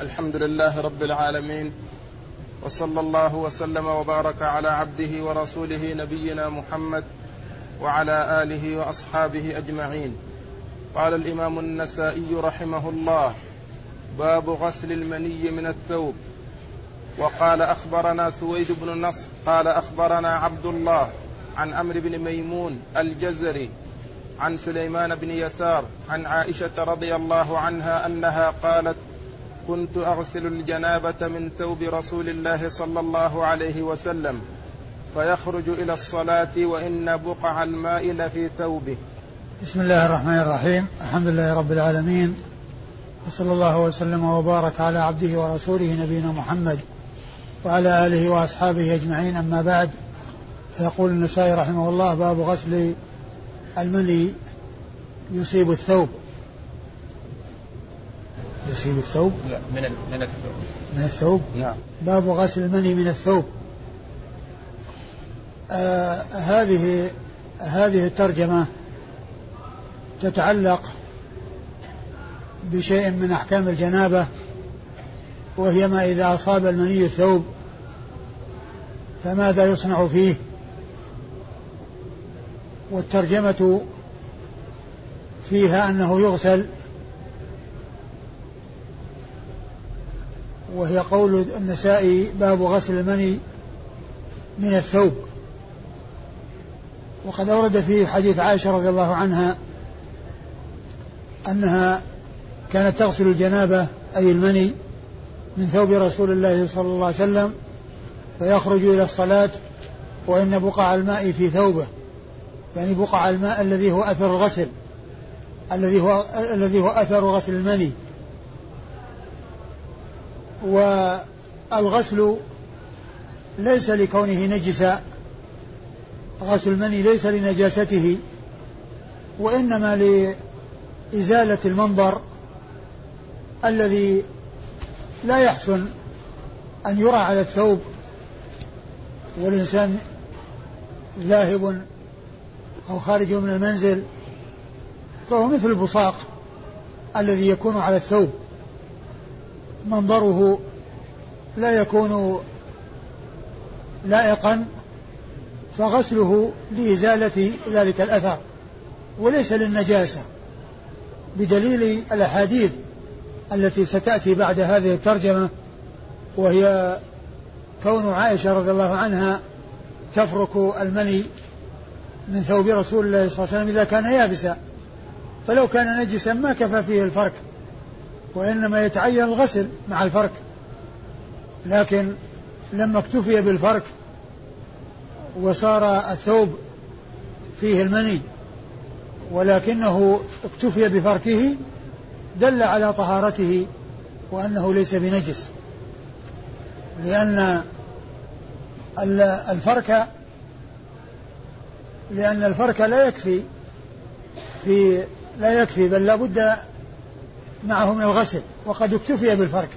الحمد لله رب العالمين وصلى الله وسلم وبارك على عبده ورسوله نبينا محمد وعلى آله وأصحابه أجمعين. قال الإمام النسائي رحمه الله باب غسل المني من الثوب. وقال أخبرنا سويد بن نصر قال أخبرنا عبد الله عن عمرو بن ميمون الجزري عن سليمان بن يسار عن عائشة رضي الله عنها أنها قالت كنت أغسل الجنابة من ثوب رسول الله صلى الله عليه وسلم فيخرج إلى الصلاة وإن بقع الماء لفي ثوبه. بسم الله الرحمن الرحيم. الحمد لله رب العالمين. وصلى الله وسلم وبارك على عبده ورسوله نبينا محمد وعلى آله وأصحابه أجمعين. أما بعد فيقول النسائي رحمه الله باب غسل المني يصيب الثوب. يصيب الثوب؟ لا من من الثوب. من الثوب؟ نعم. باب غسل المني من الثوب. آه هذه هذه الترجمة تتعلق بشيء من أحكام الجنابة وهي ما إذا أصاب المني الثوب فماذا يصنع فيه؟ والترجمة فيها أنه يغسل وهي قول النسائي باب غسل المني من الثوب. وقد أورد فيه حديث عائشة رضي الله عنها أنها كانت تغسل الجنابة أي المني من ثوب رسول الله صلى الله عليه وسلم فيخرج إلى الصلاة وإن بقع الماء في ثوبه. يعني بقع الماء الذي هو أثر الغسل الذي هو الذي هو أثر غسل المني. والغسل ليس لكونه نجسا. غسل المني ليس لنجاسته وإنما لإزالة المنظر الذي لا يحسن أن يرى على الثوب. والإنسان ذاهب أو خارج من المنزل فهو مثل البصاق الذي يكون على الثوب. منظره لا يكون لائقا فغسله لإزالة ذلك الأثر وليس للنجاسة. بدليل الأحاديث التي ستأتي بعد هذه الترجمة وهي كون عائشة رضي الله عنها تفرك المني من ثوب رسول الله صلى الله عليه وسلم إذا كان يابسا. فلو كان نجسا ما كفى فيه الفرك. وإنما يتعين الغسل مع الفرك. لكن لما اكتفي بالفرك وصار الثوب فيه المني ولكنه اكتفي بفركه دل على طهارته وأنه ليس بنجس. لأن الفرك لأن الفرك لا يكفي في لا يكفي بل لا بد معه من الغسل وقد اكتفي بالفرك.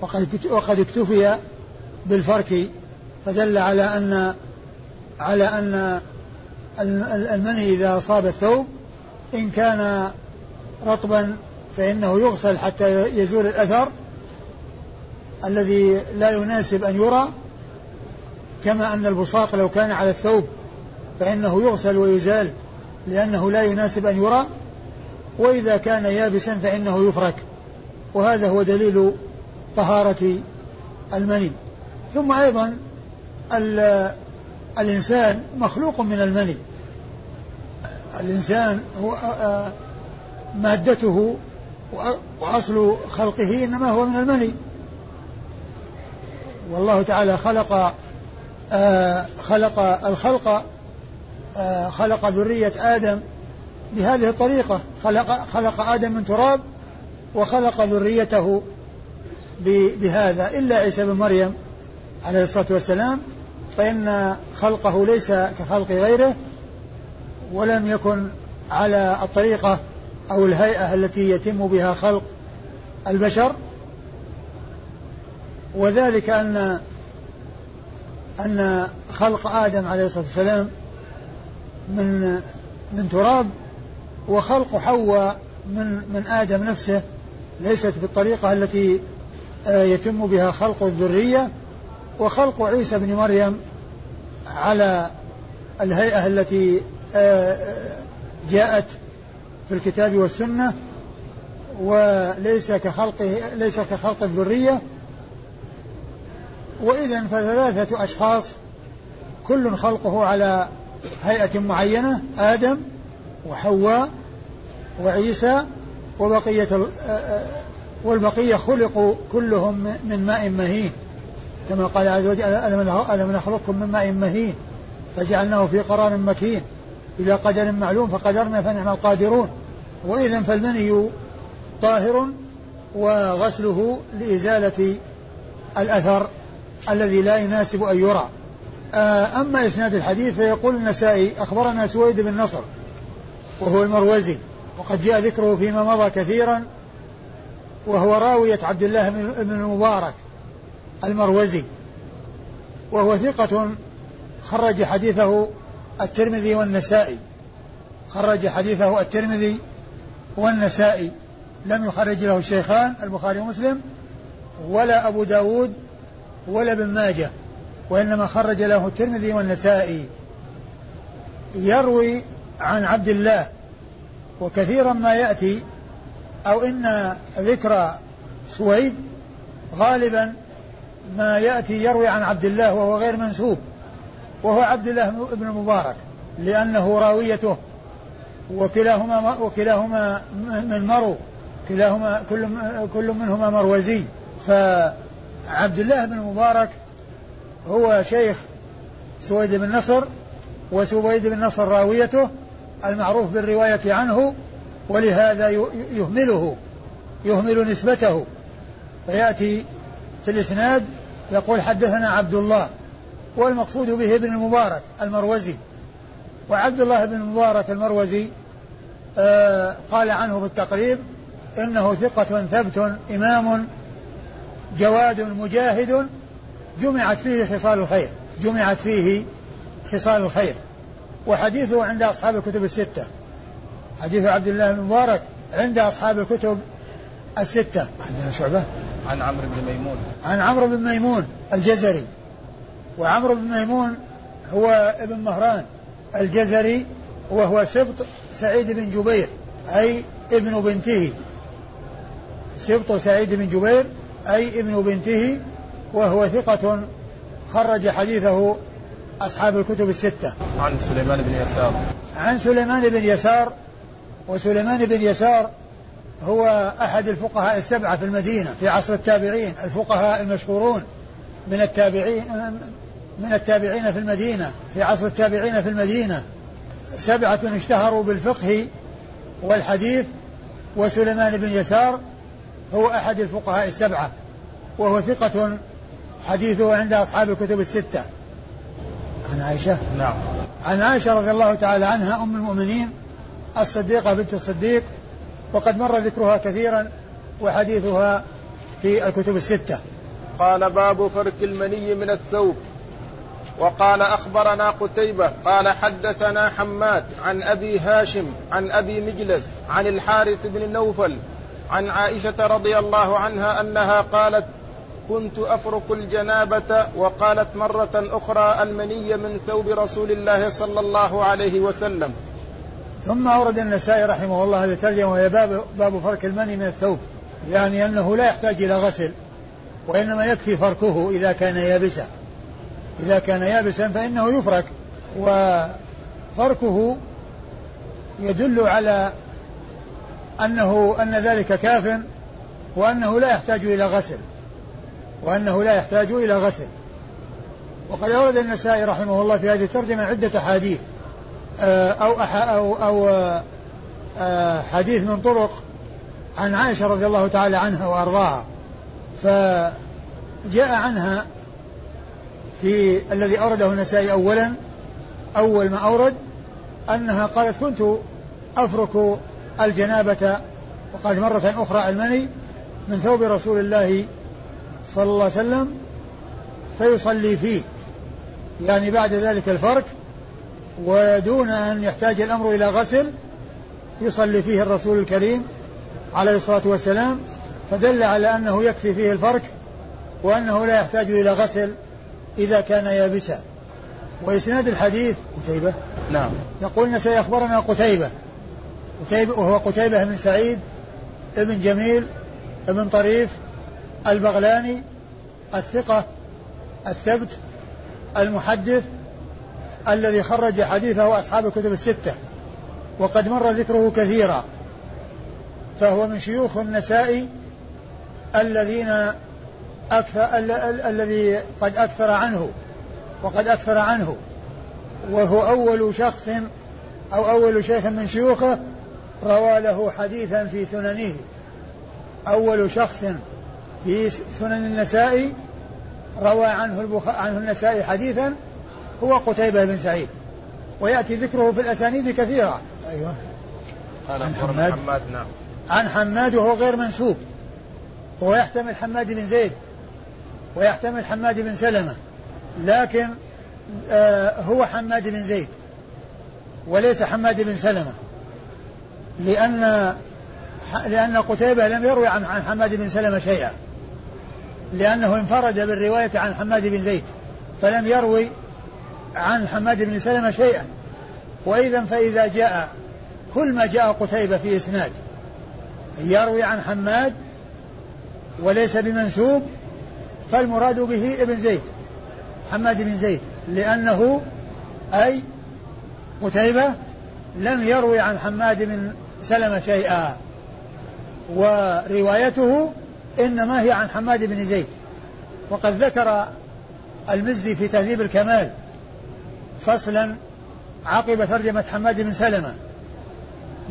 وقد وقد اكتفي بالفرك. فدل على أن على أن المني إذا أصاب الثوب إن كان رطبا فإنه يغسل حتى يزول الأثر الذي لا يناسب أن يرى. كما أن البصاق لو كان على الثوب فإنه يغسل ويزال لأنه لا يناسب أن يرى. وإذا كان يابسا فإنه يفرك. وهذا هو دليل طهارة المني. ثم أيضا الإنسان مخلوق من المني. الإنسان هو مادته وأصل خلقه إنما هو من المني. والله تعالى خلق خلق الخلق خلق ذرية آدم بهذه الطريقة. خلق خلق آدم من تراب وخلق ذريته بهذا إلا عيسى بن مريم عليه الصلاة والسلام. فإن خلقه ليس كخلق غيره ولم يكن على الطريقة أو الهيئة التي يتم بها خلق البشر. وذلك أن أن خلق آدم عليه الصلاة والسلام من من تراب وخلق حواء من من آدم نفسه ليست بالطريقة التي آه، يتم بها خلق الذرية. وخلق عيسى بن مريم على الهيئة التي آه، جاءت في الكتاب والسنة. وليس كخلقه ليس كخلق الذرية. وإذا فثلاثة أشخاص كل خلقه على هيئة معينة آدم وحواء وعيسى وبقية والبقية خلقوا كلهم من ماء مهين. كما قال عز وجل ألم نخلقكم من ماء مهين؟ فجعلناه في قرار مكين. إلى قدر معلوم فقدرنا فنعم القادرون. وإذا فالمني طاهر وغسله لإزالة الأثر الذي لا يناسب أن يرى. أما إسناد الحديث فيقول النسائي أخبرنا سويد بن نصر وهو المروزي وقد جاء ذكره فيما مضى كثيرا وهو راوية عبد الله بن المبارك المروزي. وهو ثقة خرج حديثه الترمذي والنسائي. خرج حديثه الترمذي والنسائي. لم يخرج له الشيخان البخاري ومسلم ولا أبو داود ولا ابن ماجه وإنما خرج له الترمذي والنسائي. يروي عن عبد الله وكثيرا ما يأتي أو إن ذكر سويد غالبا ما يأتي يروي عن عبد الله وهو غير منسوب وهو عبد الله بن المبارك لأنه راويته وكلاهما وكلاهما من مرو كلاهما كل كل منهما مروزي. فعبد الله بن المبارك هو شيخ سويد بن نصر وسويد بن نصر راويته المعروف بالرواية عنه ولهذا يهمله يهمل نسبته. فيأتي في الإسناد يقول حدثنا عبد الله والمقصود به ابن المبارك المروزي. وعبد الله بن المبارك المروزي آه قال عنه بالتقريب إنه ثقة ثبت إمام جواد مجاهد جمعت فيه خصال الخير جمعت فيه خصال الخير. وحديثه عند أصحاب الكتب الستة. حديث عبد الله بن المبارك عند أصحاب الكتب الستة. عندنا شعبة؟ عن عمرو بن ميمون. عن عمرو بن ميمون الجزري. وعمرو بن ميمون هو ابن مهران الجزري وهو سبط سعيد بن جبير أي ابن بنته. سبط سعيد بن جبير أي ابن بنته وهو ثقة خرج حديثه أصحاب الكتب الستة. عن سليمان بن يسار. عن سليمان بن يسار وسليمان بن يسار هو أحد الفقهاء السبعة في المدينة في عصر التابعين الفقهاء المشهورون من التابعين من التابعين في المدينة في عصر التابعين في المدينة. سبعة اشتهروا بالفقه والحديث وسليمان بن يسار هو أحد الفقهاء السبعة وهو ثقة حديثه عند أصحاب الكتب الستة. عن عائشة؟ نعم. عن عائشة رضي الله تعالى عنها أم المؤمنين الصديقة بنت الصديق وقد مر ذكرها كثيرا وحديثها في الكتب الستة. قال باب فرك المني من الثوب. وقال أخبرنا قتيبة قال حدثنا حماد عن أبي هاشم عن أبي مجلس عن الحارث بن نوفل عن عائشة رضي الله عنها أنها قالت كنت أفرك الجنابة وقالت مرة أخرى ألمني من ثوب رسول الله صلى الله عليه وسلم. ثم أورد النسائي رحمه الله هذا الترجمة وهي باب باب فرك المني من الثوب يعني أنه لا يحتاج إلى غسل وإنما يكفي فركه إذا كان يابسا. إذا كان يابسا فإنه يفرك وفركه يدل على أنه أن ذلك كاف وأنه لا يحتاج إلى غسل. وأنه لا يحتاج إلى غسل. وقد أورد النسائي رحمه الله في هذه الترجمة عدة أحاديث آه، أو أو أو آه، حديث من طرق عن عائشة رضي الله تعالى عنها وأرضاها. فجاء عنها في الذي أورده النسائي أولا أول ما أورد أنها قالت كنت أفرك الجنابة. وقال مرة أخرى المني من ثوب رسول الله صلى الله عليه وسلم فيصلي فيه. يعني بعد ذلك الفرك ودون أن يحتاج الأمر إلى غسل يصلي فيه الرسول الكريم عليه الصلاة والسلام فدل على أنه يكفي فيه الفرك وأنه لا يحتاج إلى غسل إذا كان يابسا. وإسناد الحديث قتيبة. نعم. يقول النسائي أخبرنا قتيبة. قتيبة وهو قتيبة بن سعيد ابن جميل ابن طريف البغلاني الثقة الثبت المحدث الذي خرج حديثه أصحاب الكتب الستة وقد مر ذكره كثيرا فهو من شيوخ النسائي الذين أكثر الذي قد أكثر عنه وقد أكثر عنه وهو أول شخص أو أول شيخ من شيوخه روى له حديثا في سننه أول شخص في سنن النسائي روى عنه البخ... عنه النسائي حديثا هو قتيبة بن سعيد. ويأتي ذكره في الأسانيد كثيرا أيوه. قال عن حماد. حماد نعم. عن حماد وهو غير منسوب. هو يحتمل حماد بن زيد ويحتمل حماد بن سلمة. لكن آه هو حماد بن زيد وليس حماد بن سلمة. لأن لأن قتيبة لم يروي عن عن حماد بن سلمة شيئا. لأنه انفرد بالرواية عن حماد بن زيد فلم يروي عن حماد بن سلمة شيئا. وإذا فإذا جاء كل ما جاء قتيبة في إسناد يروي عن حماد وليس بمنسوب فالمراد به ابن زيد حماد بن زيد لأنه أي قتيبة لم يروي عن حماد بن سلمة شيئا. وروايته إنما هي عن حماد بن زيد. وقد ذكر المزي في تهذيب الكمال. فصلا عقب ترجمة حماد بن سلمة.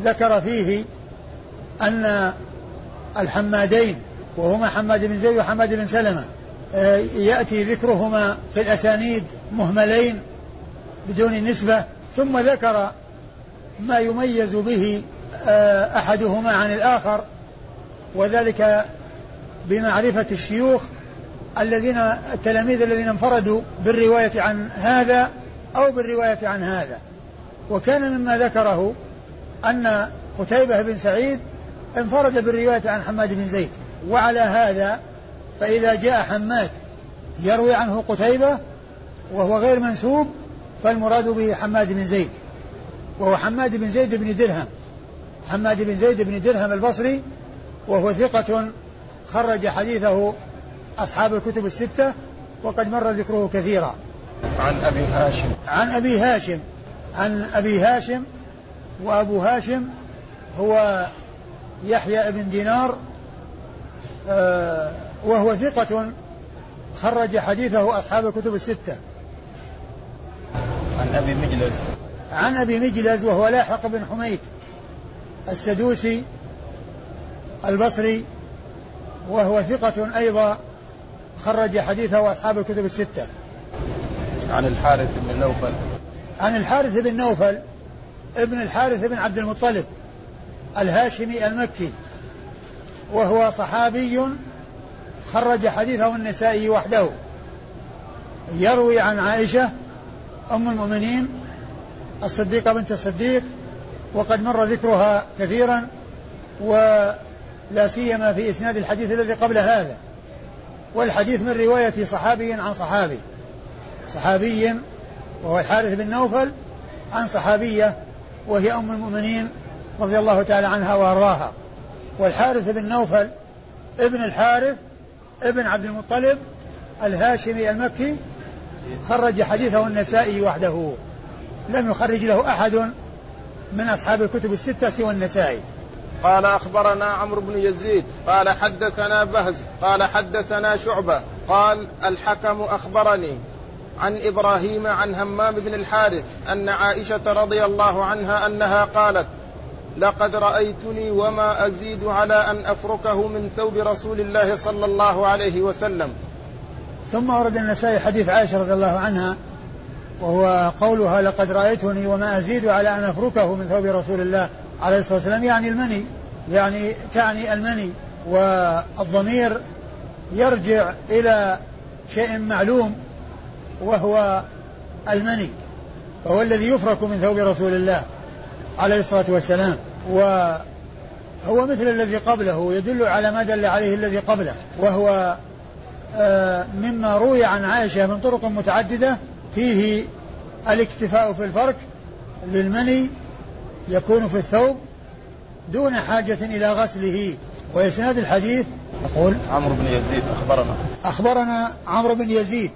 ذكر فيه أن الحمادين وهما حماد بن زيد وحماد بن سلمة آه، يأتي ذكرهما في الأسانيد مهملين بدون نسبة. ثم ذكر ما يميز به آه، أحدهما عن الآخر وذلك بمعرفة الشيوخ الذين التلاميذ الذين انفردوا بالرواية عن هذا أو بالرواية عن هذا. وكان مما ذكره أن قتيبة بن سعيد انفرد بالرواية عن حماد بن زيد. وعلى هذا فإذا جاء حماد يروي عنه قتيبة وهو غير منسوب فالمراد به حماد بن زيد. وهو حماد بن زيد بن درهم. حماد بن زيد بن درهم البصري وهو ثقة خرج حديثه أصحاب الكتب الستة وقد مر ذكره كثيرا. عن أبي هاشم. عن أبي هاشم. عن أبي هاشم وأبو هاشم هو يحيى بن دينار آه وهو ثقة خرج حديثه أصحاب الكتب الستة. عن أبي مجلس. عن أبي مجلس وهو لاحق بن حميد السدوسي البصري وهو ثقة أيضا خرج حديثه أصحاب الكتب الستة. عن الحارث بن نوفل عن الحارث بن نوفل ابن الحارث بن عبد المطلب الهاشمي المكي وهو صحابي خرج حديثه النسائي وحده. يروي عن عائشة أم المؤمنين الصديقة بنت الصديق وقد مر ذكرها كثيرا ولا سيما في إسناد الحديث الذي قبل هذا. والحديث من رواية صحابي عن صحابي. صحابي وهو الحارث بن نوفل عن صحابية وهي أم المؤمنين رضي الله تعالى عنها وأرضاها. والحارث بن نوفل ابن الحارث ابن عبد المطلب الهاشمي المكي خرج حديثه النسائي وحده. لم يخرج له أحد من أصحاب الكتب الستة سوى النسائي. قال أخبرنا عمرو بن يزيد قال حدثنا بهز قال حدثنا شعبة قال الحكم أخبرني عن إبراهيم عن همام بن الحارث أن عائشة رضي الله عنها أنها قالت لقد رأيتني وما أزيد على أن أفركه من ثوب رسول الله صلى الله عليه وسلم. ثم ورد النسائي حديث عائشة رضي الله عنها وهو قولها لقد رأيتني وما أزيد على أن أفركه من ثوب رسول الله عليه الصلاة والسلام يعني المني يعني تعني المني والضمير يرجع إلى شيء معلوم وهو المني وهو الذي يفرك من ثوب رسول الله عليه الصلاة والسلام وهو مثل الذي قبله يدل على ما دل عليه الذي قبله وهو آه، مما روي عن عائشة من طرق متعددة فيه الاكتفاء في الفرك للمني يكون في الثوب دون حاجة إلى غسله. وإسناد الحديث يقول عمرو بن يزيد أخبرنا. أخبرنا عمرو بن يزيد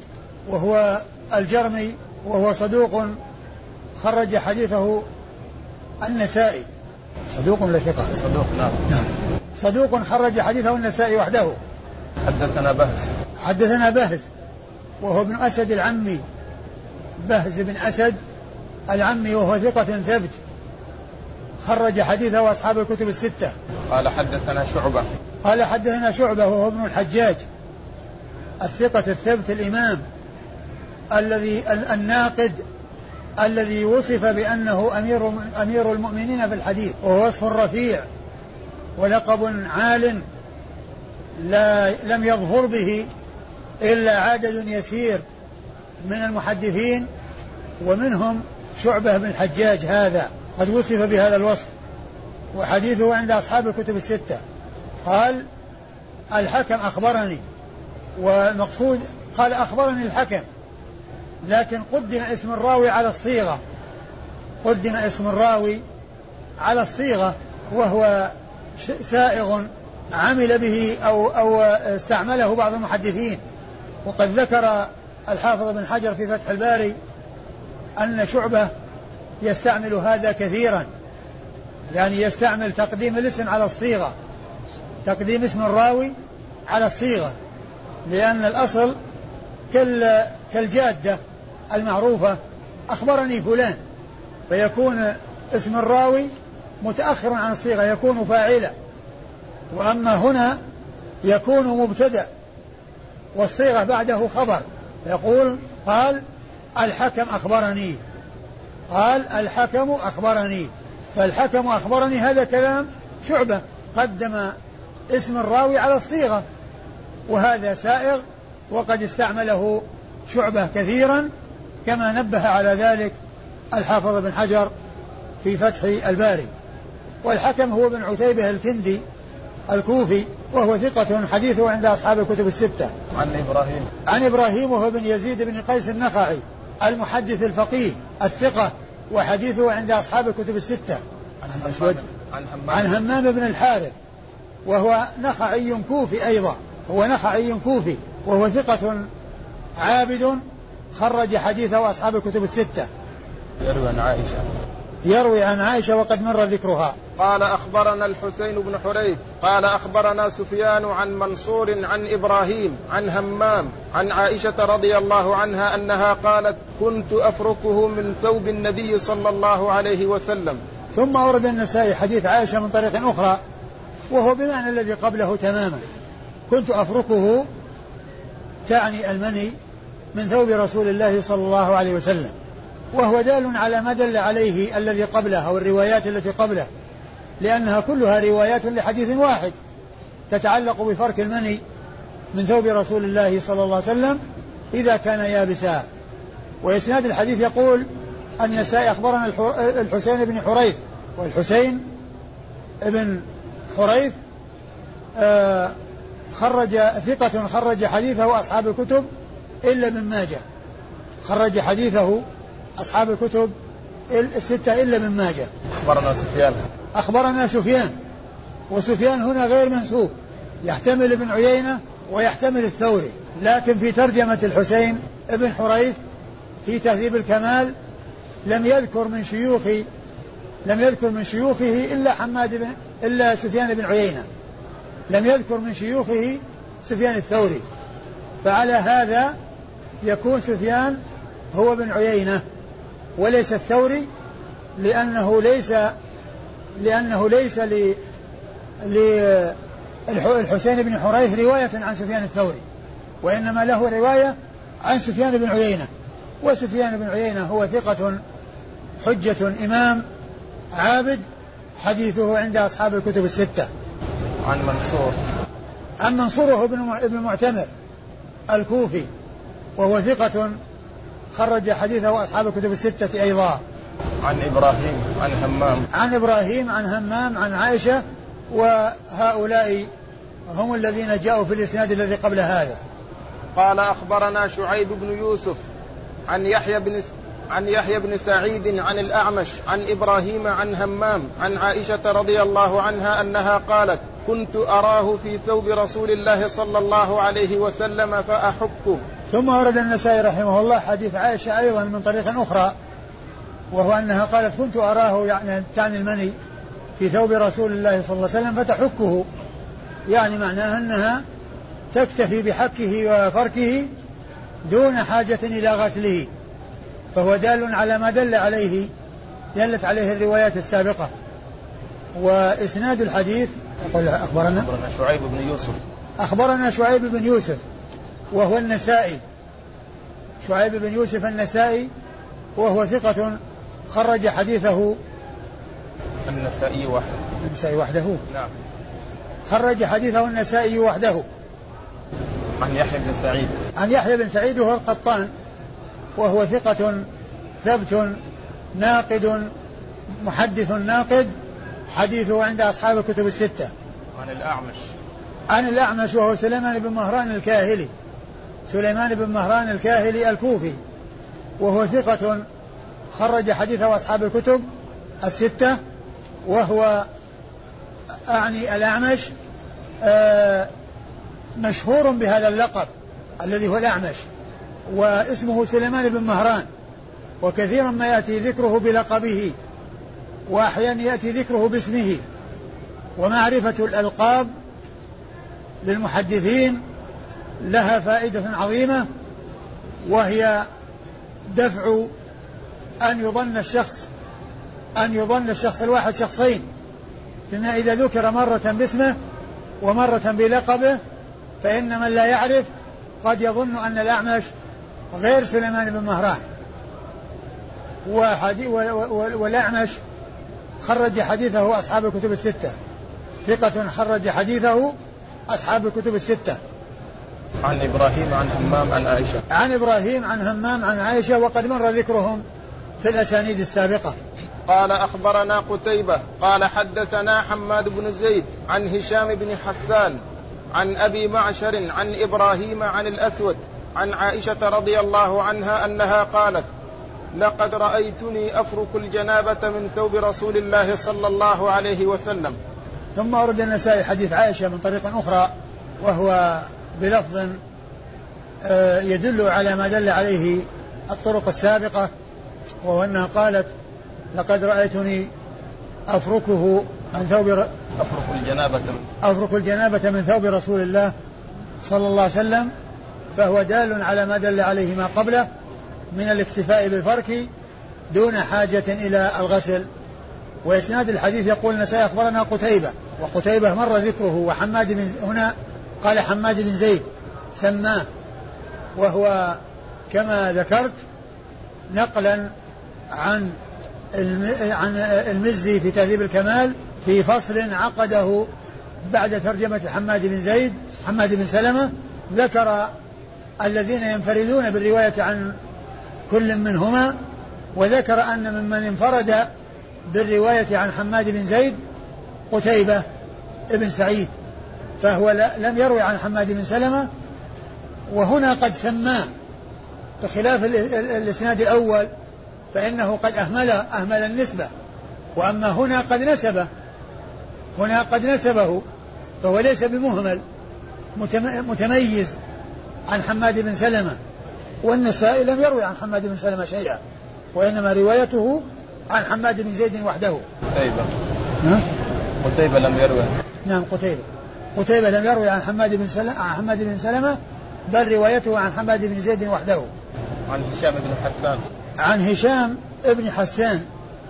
وهو الجرمي وهو صدوق خرج حديثه النسائي. صدوق ولا ثقة؟ صدوق نعم. نعم. صدوق خرج حديثه النسائي وحده. حدثنا بهز. حدثنا بهز وهو ابن أسد العمي. بهز بن أسد العمي وهو ثقة ثبت. خرج حديثه أصحاب الكتب الستة. قال حدثنا شعبة. قال حدثنا شعبة وهو ابن الحجاج الثقة الثبت الإمام الذي الناقد الذي وصف بأنه أمير أمير المؤمنين في الحديث وهو وصف رفيع ولقب عال لا لم يظهر به إلا عدد يسير من المحدثين ومنهم شعبة بن الحجاج هذا. قد وصف بهذا الوصف وحديثه عند أصحاب الكتب الستة. قال الحكم أخبرني والمقصود قال أخبرني الحكم لكن قدم اسم الراوي على الصيغة. قدم اسم الراوي على الصيغة وهو سائغ عمل به أو أو استعمله بعض المحدثين. وقد ذكر الحافظ بن حجر في فتح الباري أن شعبة يستعمل هذا كثيرا. يعني يستعمل تقديم الاسم على الصيغة. تقديم اسم الراوي على الصيغة. لأن الأصل كالجادة المعروفة أخبرني فلان فيكون اسم الراوي متأخر عن الصيغة يكون فاعلا. وأما هنا يكون مبتدأ والصيغة بعده خبر. يقول قال الحكم أخبرني. قال الحكم أخبرني. فالحكم أخبرني هذا كلام شعبة. قدم اسم الراوي على الصيغة. وهذا سائغ وقد استعمله شعبة كثيرا. كما نبه على ذلك الحافظ بن حجر في فتح الباري. والحكم هو بن عتيبة الكندي الكوفي وهو ثقة حديثه عند أصحاب الكتب الستة. عن إبراهيم. عن إبراهيم وهو بن يزيد بن قيس النخعي المحدث الفقيه الثقة. وحديثه عند أصحاب الكتب الستة. عن أسود. عن همام عن همام بن الحارث. وهو نخعي كوفي أيضا. هو نخعي كوفي. وهو ثقة عابد خرج حديثه أصحاب الكتب الستة. يروي عن عائشة. يروي عن عائشة وقد مر ذكرها. قال أخبرنا الحسين بن حريث قال أخبرنا سفيان عن منصور عن إبراهيم عن همام عن عائشة رضي الله عنها أنها قالت كنت أفركه من ثوب النبي صلى الله عليه وسلم. ثم ورد النسائي حديث عائشة من طريق أخرى وهو بمعنى الذي قبله تماما. كنت أفركه تعني المني من ثوب رسول الله صلى الله عليه وسلم وهو دال على ما دل عليه الذي قبله أو الروايات التي قبله. لأنها كلها روايات لحديث واحد تتعلق بفرك المني من ثوب رسول الله صلى الله عليه وسلم إذا كان يابسا. وإسناد الحديث يقول النسائي أخبرنا الحسين بن حريث. والحسين بن حريث آه خرج ثقة خرج حديثه أصحاب الكتب إلا ابن ماجه. خرج حديثه أصحاب الكتب الستة إلا ابن ماجه. أخبرنا سفيان. أخبرنا سفيان وسفيان هنا غير منسوب يحتمل ابن عيينة ويحتمل الثوري لكن في ترجمة الحسين ابن حريث في تهذيب الكمال لم يذكر من شيوخ لم يذكر من شيوخه إلا حماد بن إلا سفيان بن عيينة لم يذكر من شيوخه سفيان الثوري فعلى هذا يكون سفيان هو بن عيينة وليس الثوري لأنه ليس لأنه ليس ل للحسين بن حريث رواية عن سفيان الثوري وإنما له رواية عن سفيان بن عيينة. وسفيان بن عيينة هو ثقة حجة إمام عابد حديثه عند أصحاب الكتب الستة. عن منصور. عن منصور وهو ابن المعتمر الكوفي وهو ثقة خرج حديثه أصحاب الكتب الستة أيضا. عن إبراهيم عن همام. عن إبراهيم عن همام عن عائشة وهؤلاء هم الذين جاءوا في الإسناد الذي قبل هذا. قال أخبرنا شعيب بن يوسف عن يحيى بن عن يحيى بن سعيد عن الأعمش عن إبراهيم عن همام عن عائشة رضي الله عنها أنها قالت كنت أراه في ثوب رسول الله صلى الله عليه وسلم فاحكه ثم ورد النسائي رحمه الله حديث عائشة أيضا من طريق أخرى. وهو أنها قالت كنت أراه يعني تعني المني في ثوب رسول الله صلى الله عليه وسلم فتحكه. يعني معناه أنها تكتفي بحكه وفركه دون حاجة إلى غسله. فهو دال على ما دل عليه دلت عليه الروايات السابقة. وإسناد الحديث يقول أخبرنا. أخبرنا شعيب بن يوسف. أخبرنا شعيب بن يوسف وهو النسائي. شعيب بن يوسف النسائي وهو ثقة خرج حديثه النسائي وحده. النسائي وحده. نعم. خرج حديثه النسائي وحده. عن يحيى بن سعيد. عن يحيى بن سعيد وهو القطان وهو ثقة ثبت ناقد محدث ناقد حديثه عند أصحاب الكتب الستة. عن الأعمش. عن الأعمش وهو سليمان بن مهران الكاهلي. سليمان بن مهران الكاهلي الكوفي. وهو ثقة خرج حديثه أصحاب الكتب الستة وهو أعني الأعمش آه مشهور بهذا اللقب الذي هو الأعمش واسمه سليمان بن مهران وكثيرا ما يأتي ذكره بلقبه وأحيانا يأتي ذكره باسمه ومعرفة الألقاب للمحدثين لها فائدة عظيمة وهي دفع أن يظن الشخص أن يظن الشخص الواحد شخصين. فيما إذا ذكر مرة باسمه ومرة بلقبه فإن من لا يعرف قد يظن أن الأعمش غير سليمان بن مهران. والأعمش خرج حديثه أصحاب الكتب الستة. ثقة خرج حديثه أصحاب الكتب الستة. عن إبراهيم عن همام عن عائشة. عن إبراهيم عن همام عن عائشة وقد مر ذكرهم. في الأسانيد السابقة. قال أخبرنا قتيبة قال حدثنا حماد بن زيد عن هشام بن حسان عن أبي معشر عن إبراهيم عن الأسود عن عائشة رضي الله عنها أنها قالت لقد رأيتني أفرك الجنابة من ثوب رسول الله صلى الله عليه وسلم. ثم ورد النسائي حديث عائشة من طريق أخرى وهو بلفظ آه، يدل على ما دل عليه الطرق السابقة وهو انها قالت لقد رأيتني أفركه عن ثوب أفرك الجنابة. أفرك الجنابة من ثوب رسول الله صلى الله عليه وسلم فهو دال على ما دل عليه ما قبله من الاكتفاء بالفرك دون حاجة إلى الغسل. وإسناد الحديث يقول النسائي أخبرنا قتيبة وقتيبة مر ذكره وحماد بن هنا قال حماد بن زيد سماه وهو كما ذكرت نقلا عن عن المزي في تهذيب الكمال في فصل عقده بعد ترجمة حماد بن زيد حماد بن سلمة ذكر الذين ينفردون بالرواية عن كل منهما وذكر أن ممن انفرد بالرواية عن حماد بن زيد قتيبة ابن سعيد فهو لم يروي عن حماد بن سلمة وهنا قد سماه بخلاف الإسناد الأول فإنه قد اهمل أهمل النسبة. وأما هنا قد نسبه. هنا قد نسبه. فهو ليس بمهمل. متميز عن حماد بن سلمة. والنسائي لم يروي عن حماد بن سلمة شيئا. وإنما روايته عن حماد بن زيد وحده. قتيبة. قتيبة لم يروي. نعم قتيبة. قتيبة لم يروي عن حماد بن سلمة عن حماد بن سلمة بل روايته عن حماد بن زيد وحده. عن هشام بن حسان. عن هشام بن حسان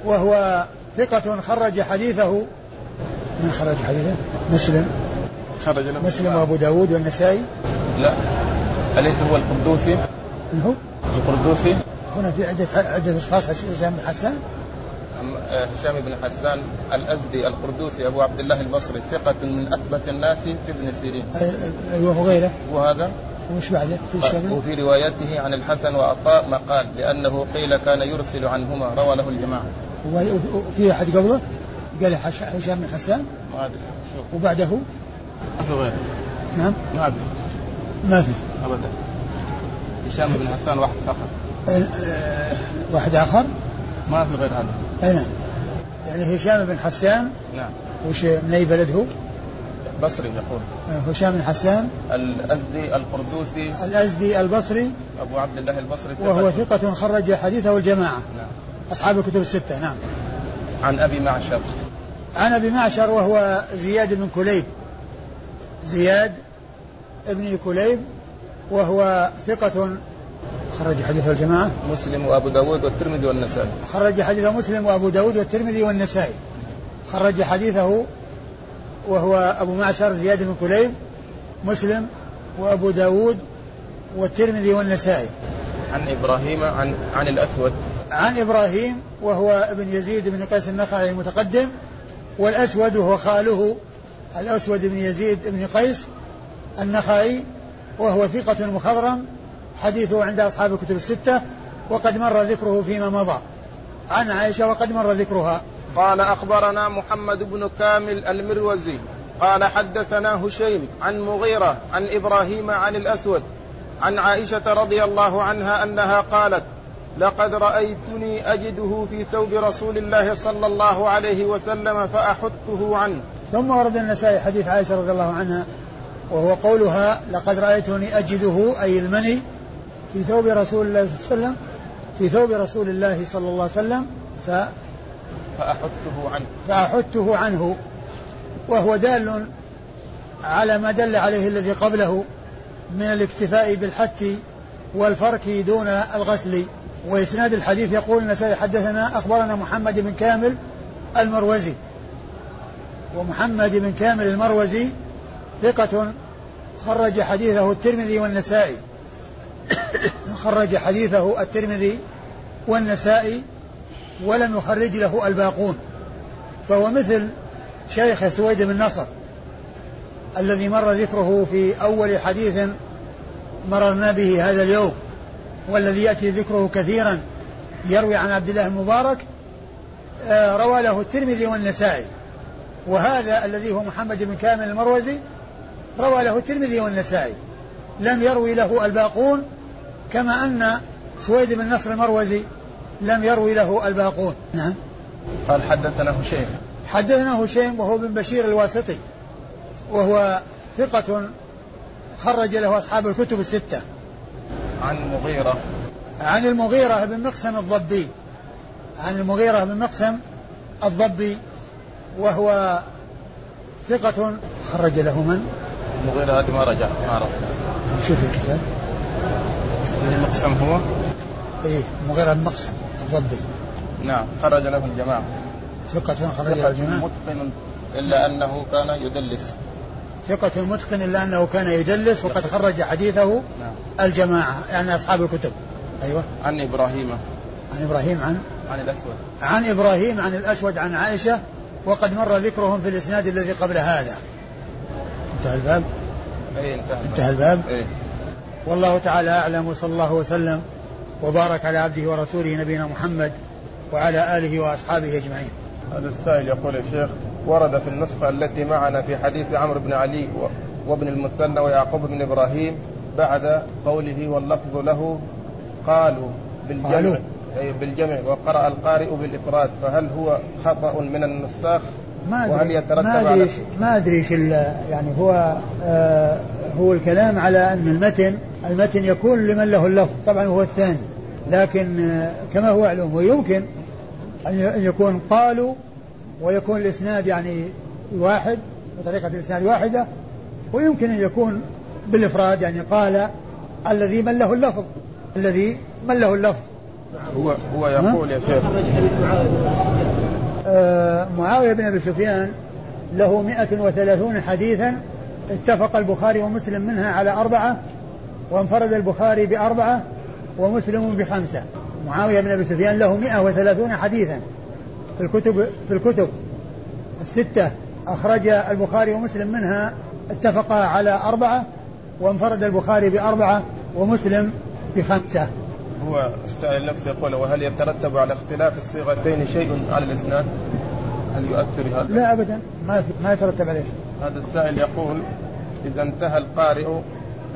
وهو ثقة خرج حديثه. من خرج حديثه؟ مسلم. خرج له مسلم وأبو داود والنسائي. لا. أليس هو القردوسي؟ من هو؟ القردوسي هنا في عدة عدة أشخاص هشام بن حسان. آه، هشام بن حسان الأزدي القردوسي أبو عبد الله البصري ثقة من أثبت الناس في ابن سيرين. أيوه وغيره. وهذا؟ وش بعده؟ في وفي روايته عن الحسن وعطاء مقال لأنه قيل كان يرسل عنهما روى له الجماعة. وفي أحد قبله؟ قال هشام بن حسان؟ ما أدري شوف. وبعده؟ ما في غيره. نعم. ما أدري. ما في. ابدا. هشام بن حسان واحد فقط. آه، واحد آخر؟ ما في غير هذا. أي نعم يعني هشام بن حسان؟ نعم. وش من أي بلد هو؟ بصري يقول. آه، هشام بن حسان الأزدي القردوسي. الأزدي البصري. أبو عبد الله البصري. وهو ثقة خرج حديثه الجماعة. نعم. أصحاب الكتب الستة نعم. عن أبي معشر. عن أبي معشر وهو زياد بن كليب. زياد ابن كليب وهو ثقة خرج حديث الجماعة. مسلم وأبو داود والترمذي والنسائي. خرج حديث مسلم وأبو داود والترمذي والنسائي. خرج حديثه وهو أبو معشر زياد بن كليب مسلم وأبو داود والترمذي والنسائي. عن إبراهيم عن عن الأسود. عن إبراهيم وهو ابن يزيد بن قيس النخعي المتقدم والأسود وهو خاله الأسود بن يزيد بن قيس النخعي وهو ثقة مخضرم حديثه عند أصحاب الكتب الستة وقد مر ذكره فيما مضى. عن عائشة وقد مر ذكرها. قال أخبرنا محمد بن كامل المروزي قال حدثنا هشيم عن مغيرة عن إبراهيم عن الأسود عن عائشة رضي الله عنها أنها قالت لقد رأيتني أجده في ثوب رسول الله صلى الله عليه وسلم فأحته عنه. ثم ورد النسائي حديث عائشة رضي الله عنها وهو قولها لقد رأيتني أجده أي المني في ثوب رسول الله صلى الله عليه وسلم في ثوب رسول الله صلى الله عليه وسلم ف فأحته عنه. فأحته عنه. وهو دال على ما دل عليه الذي قبله من الاكتفاء بالحك والفرك دون الغسل. وإسناد الحديث يقول النسائي حدثنا أخبرنا محمد بن كامل المروزي. ومحمد بن كامل المروزي ثقة خرج حديثه الترمذي والنسائي. خرج حديثه الترمذي والنسائي ولم يخرج له الباقون. فهو مثل شيخ سويد بن نصر الذي مر ذكره في أول حديث مررنا به هذا اليوم والذي يأتي ذكره كثيرا يروي عن عبد الله المبارك آه، روى له الترمذي والنسائي. وهذا الذي هو محمد بن كامل المروزي روى له الترمذي والنسائي. لم يروي له الباقون كما أن سويد بن نصر المروزي لم يروي له الباقون. نعم. قال حدثنا هشيم حدثنا هشيم وهو بن بشير الواسطي. وهو ثقة خرج له أصحاب الكتب الستة. عن مغيرة عن المغيرة بن مقسم الضبي. عن المغيرة بن مقسم الضبي. وهو ثقة خرج له من؟ المغيرة هذه ما رجع ما عرف شوف الكتاب من مقسم هو؟ إيه المغيرة بن مقسم. الضبي. نعم خرج له الجماعة. ثقة خرج له الجماعة. متقن إلا أنه كان يدلس. ثقة متقن إلا أنه كان يدلس وقد خرج حديثه نعم. الجماعة يعني أصحاب الكتب. أيوة. عن إبراهيم. عن إبراهيم عن؟ عن الأسود. عن إبراهيم عن الأسود عن عائشة وقد مر ذكرهم في الإسناد الذي قبل هذا. انتهى الباب؟ أي انتهى الباب, انتهى الباب. أي. والله تعالى أعلم وصلى الله وسلم. وبارك على عبده ورسوله نبينا محمد وعلى آله وأصحابه أجمعين. هذا السائل يقول يا شيخ ورد في النسخة التي معنا في حديث عمرو بن علي وابن المثنى ويعقوب بن إبراهيم بعد قوله واللفظ له قالوا بالجمع قالوا. أي بالجمع وقرأ القارئ بالإفراد فهل هو خطأ من النساخ ما أدري. وهل يترتب ما أدري ما أدري يعني هو آه هو الكلام على أن المتن المتن يكون لمن له اللفظ طبعا هو الثاني. لكن آه كما هو معلوم ويمكن أن يكون قالوا ويكون الإسناد يعني واحد بطريقة الإسناد واحدة ويمكن أن يكون بالإفراد يعني قال الذي من له اللفظ الذي من له اللفظ. هو هو يقول يا شيخ. آه معاوية بن أبي سفيان له 130 حديثا اتفق البخاري ومسلم منها على أربعة وانفرد البخاري بأربعة ومسلم بخمسة. معاوية بن أبي سفيان له 130 حديثا في الكتب في الكتب الستة. أخرج البخاري ومسلم منها اتفقا على أربعة وانفرد البخاري بأربعة ومسلم بخمسة. هو السائل نفسه يقول وهل يترتب على اختلاف الصيغتين شيء على الإسناد؟ هل يؤثر هذا؟ لا أبدا. ما ما يترتب عليه هذا السائل يقول إذا انتهى القارئ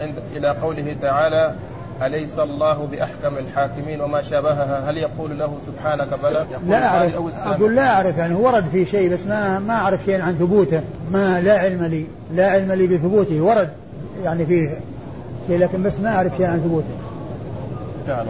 عند إلى قوله تعالى أليس الله بأحكم الحاكمين وما شابهها؟ هل يقول له سبحانك بلى لا أعرف أقول لا أعرف يعني ورد في شيء بس ما ما أعرف شيء عن ثبوته. ما لا علم لي لا علم لي بثبوته. ورد يعني فيه شيء لكن بس ما أعرف شيء عن ثبوته. نعم